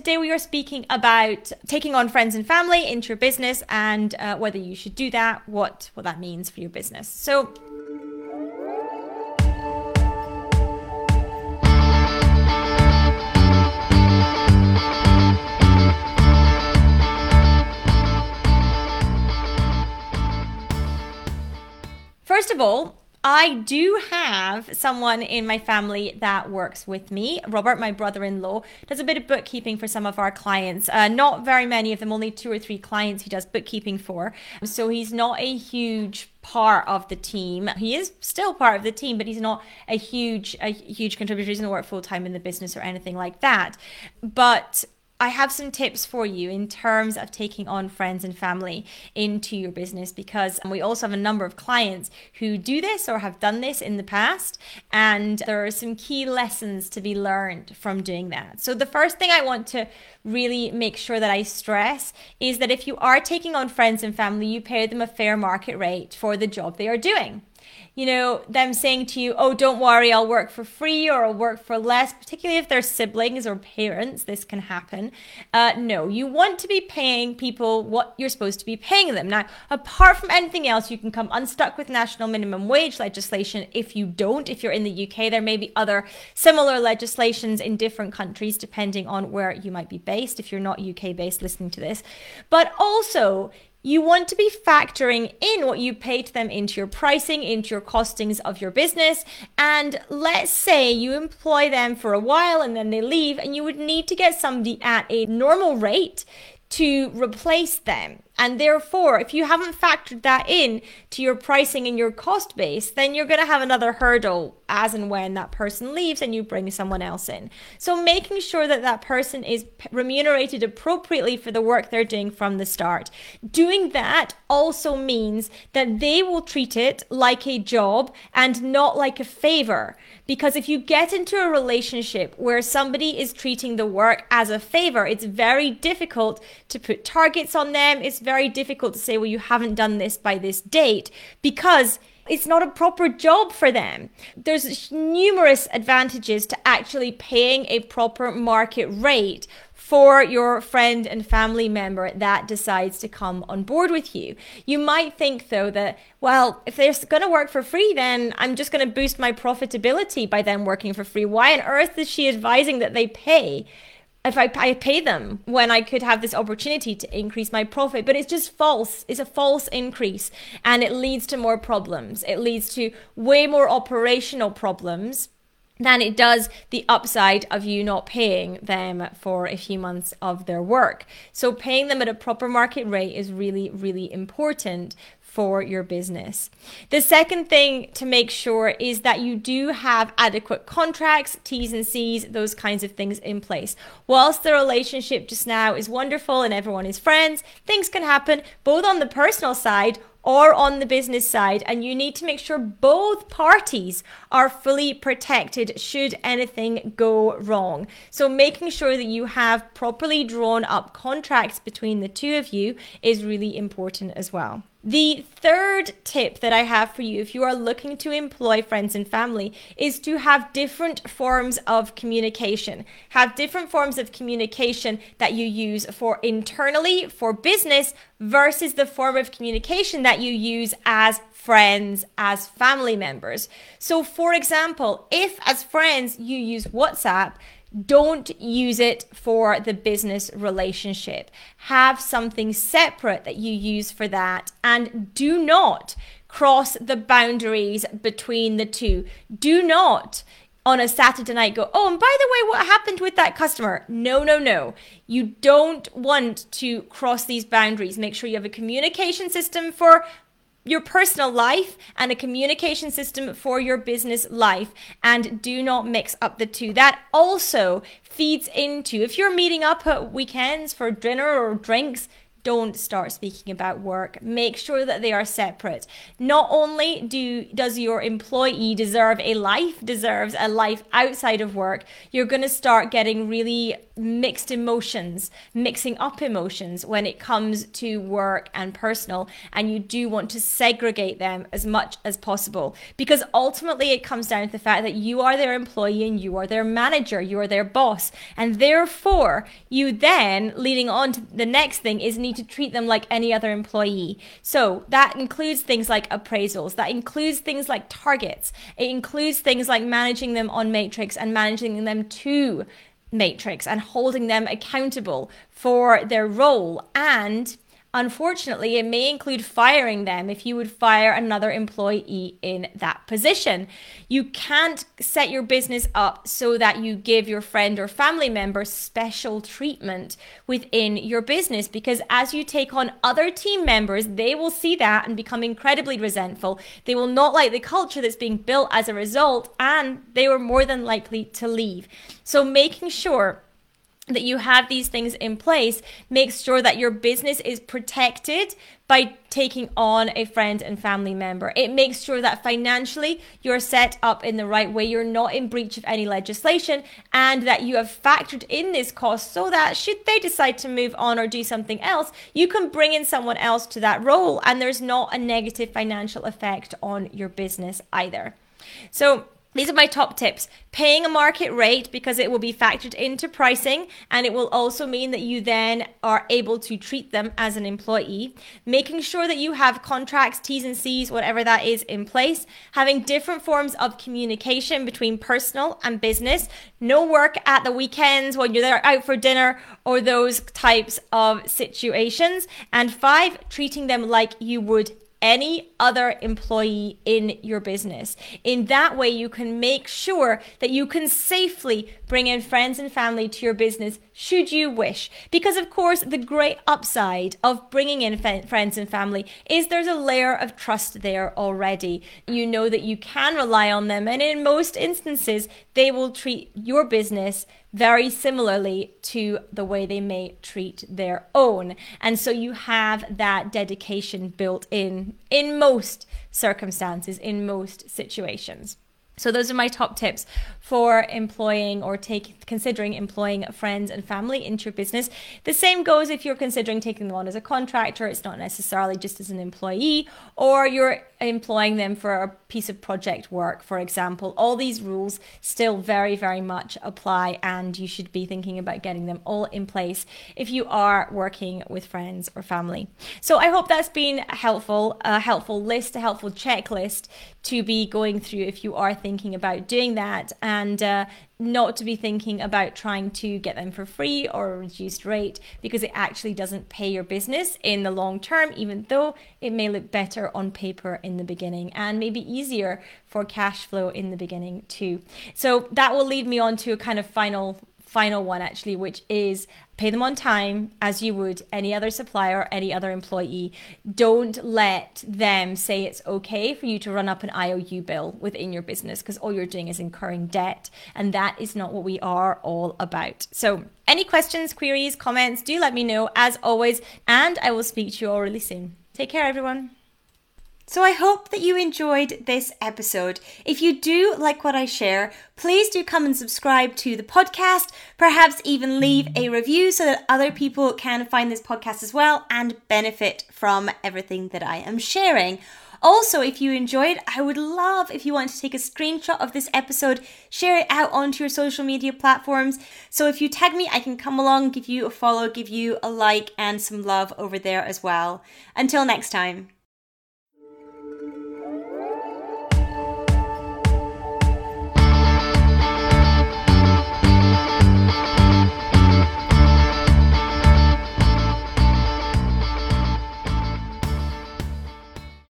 today we are speaking about taking on friends and family into your business and uh, whether you should do that, what, what that means for your business. So, First of all, I do have someone in my family that works with me. Robert, my brother in law, does a bit of bookkeeping for some of our clients. Uh, not very many of them, only two or three clients he does bookkeeping for. So he's not a huge part of the team. He is still part of the team, but he's not a huge, a huge contributor. He doesn't work full time in the business or anything like that. But I have some tips for you in terms of taking on friends and family into your business because we also have a number of clients who do this or have done this in the past. And there are some key lessons to be learned from doing that. So, the first thing I want to really make sure that I stress is that if you are taking on friends and family, you pay them a fair market rate for the job they are doing you know, them saying to you, oh, don't worry, I'll work for free or I'll work for less, particularly if they're siblings or parents, this can happen. Uh, no, you want to be paying people what you're supposed to be paying them. Now, apart from anything else, you can come unstuck with national minimum wage legislation if you don't. If you're in the UK, there may be other similar legislations in different countries, depending on where you might be based, if you're not UK based listening to this. But also, you want to be factoring in what you to them into your pricing, into your costings of your business. And let's say you employ them for a while and then they leave, and you would need to get somebody at a normal rate to replace them. And therefore, if you haven't factored that in to your pricing and your cost base, then you're going to have another hurdle as and when that person leaves and you bring someone else in. So making sure that that person is remunerated appropriately for the work they're doing from the start. Doing that also means that they will treat it like a job and not like a favor. Because if you get into a relationship where somebody is treating the work as a favor, it's very difficult to put targets on them. It's very difficult to say, well, you haven't done this by this date because it's not a proper job for them. There's numerous advantages to actually paying a proper market rate for your friend and family member that decides to come on board with you. You might think, though, that, well, if they're going to work for free, then I'm just going to boost my profitability by them working for free. Why on earth is she advising that they pay? If I, I pay them when I could have this opportunity to increase my profit. But it's just false. It's a false increase and it leads to more problems. It leads to way more operational problems than it does the upside of you not paying them for a few months of their work. So paying them at a proper market rate is really, really important for your business. The second thing to make sure is that you do have adequate contracts, T's and C's, those kinds of things in place. Whilst the relationship just now is wonderful and everyone is friends, things can happen both on the personal side or on the business side, and you need to make sure both parties are fully protected should anything go wrong. So, making sure that you have properly drawn up contracts between the two of you is really important as well. The third tip that I have for you, if you are looking to employ friends and family, is to have different forms of communication. Have different forms of communication that you use for internally, for business, versus the form of communication that you use as friends, as family members. So, for example, if as friends you use WhatsApp, don't use it for the business relationship. Have something separate that you use for that and do not cross the boundaries between the two. Do not on a Saturday night go, oh, and by the way, what happened with that customer? No, no, no. You don't want to cross these boundaries. Make sure you have a communication system for your personal life and a communication system for your business life and do not mix up the two. That also feeds into if you're meeting up at weekends for dinner or drinks don't start speaking about work. Make sure that they are separate. Not only do does your employee deserve a life deserves a life outside of work you're going to start getting really mixed emotions, mixing up emotions when it comes to work and personal, and you do want to segregate them as much as possible. Because ultimately it comes down to the fact that you are their employee and you are their manager, you are their boss, and therefore you then leading on to the next thing is need to treat them like any other employee. So that includes things like appraisals, that includes things like targets, it includes things like managing them on metrics and managing them to metrics and holding them accountable for their role and Unfortunately, it may include firing them if you would fire another employee in that position. You can't set your business up so that you give your friend or family member special treatment within your business because as you take on other team members, they will see that and become incredibly resentful. They will not like the culture that's being built as a result, and they were more than likely to leave. So, making sure that you have these things in place makes sure that your business is protected by taking on a friend and family member. It makes sure that financially you're set up in the right way, you're not in breach of any legislation, and that you have factored in this cost so that should they decide to move on or do something else, you can bring in someone else to that role and there's not a negative financial effect on your business either. So, these are my top tips. Paying a market rate because it will be factored into pricing and it will also mean that you then are able to treat them as an employee. Making sure that you have contracts, T's and C's, whatever that is in place. Having different forms of communication between personal and business. No work at the weekends when you're there out for dinner or those types of situations. And five, treating them like you would any other employee in your business. In that way, you can make sure that you can safely bring in friends and family to your business should you wish. Because, of course, the great upside of bringing in friends and family is there's a layer of trust there already. You know that you can rely on them, and in most instances, they will treat your business very similarly to the way they may treat their own. And so you have that dedication built in in most circumstances, in most situations. So those are my top tips for employing or take considering employing friends and family into your business. The same goes if you're considering taking them on as a contractor. It's not necessarily just as an employee, or you're employing them for a piece of project work, for example. All these rules still very, very much apply, and you should be thinking about getting them all in place if you are working with friends or family. So I hope that's been helpful, a helpful list, a helpful checklist to be going through if you are thinking about doing that and uh, not to be thinking about trying to get them for free or a reduced rate because it actually doesn't pay your business in the long term, even though it may look better on paper in the beginning and maybe easier for cash flow in the beginning too. So that will lead me on to a kind of final final one actually, which is pay them on time as you would any other supplier or any other employee. Don't let them say it's okay for you to run up an IOU bill within your business because all you're doing is incurring debt. And that is not what we are all about. So, any questions, queries, comments, do let me know as always. And I will speak to you all really soon. Take care, everyone. So I hope that you enjoyed this episode. If you do like what I share, please do come and subscribe to the podcast, perhaps even leave a review so that other people can find this podcast as well and benefit from everything that I am sharing. Also, if you enjoyed, I would love if you want to take a screenshot of this episode, share it out onto your social media platforms. So if you tag me, I can come along, give you a follow, give you a like, and some love over there as well. Until next time.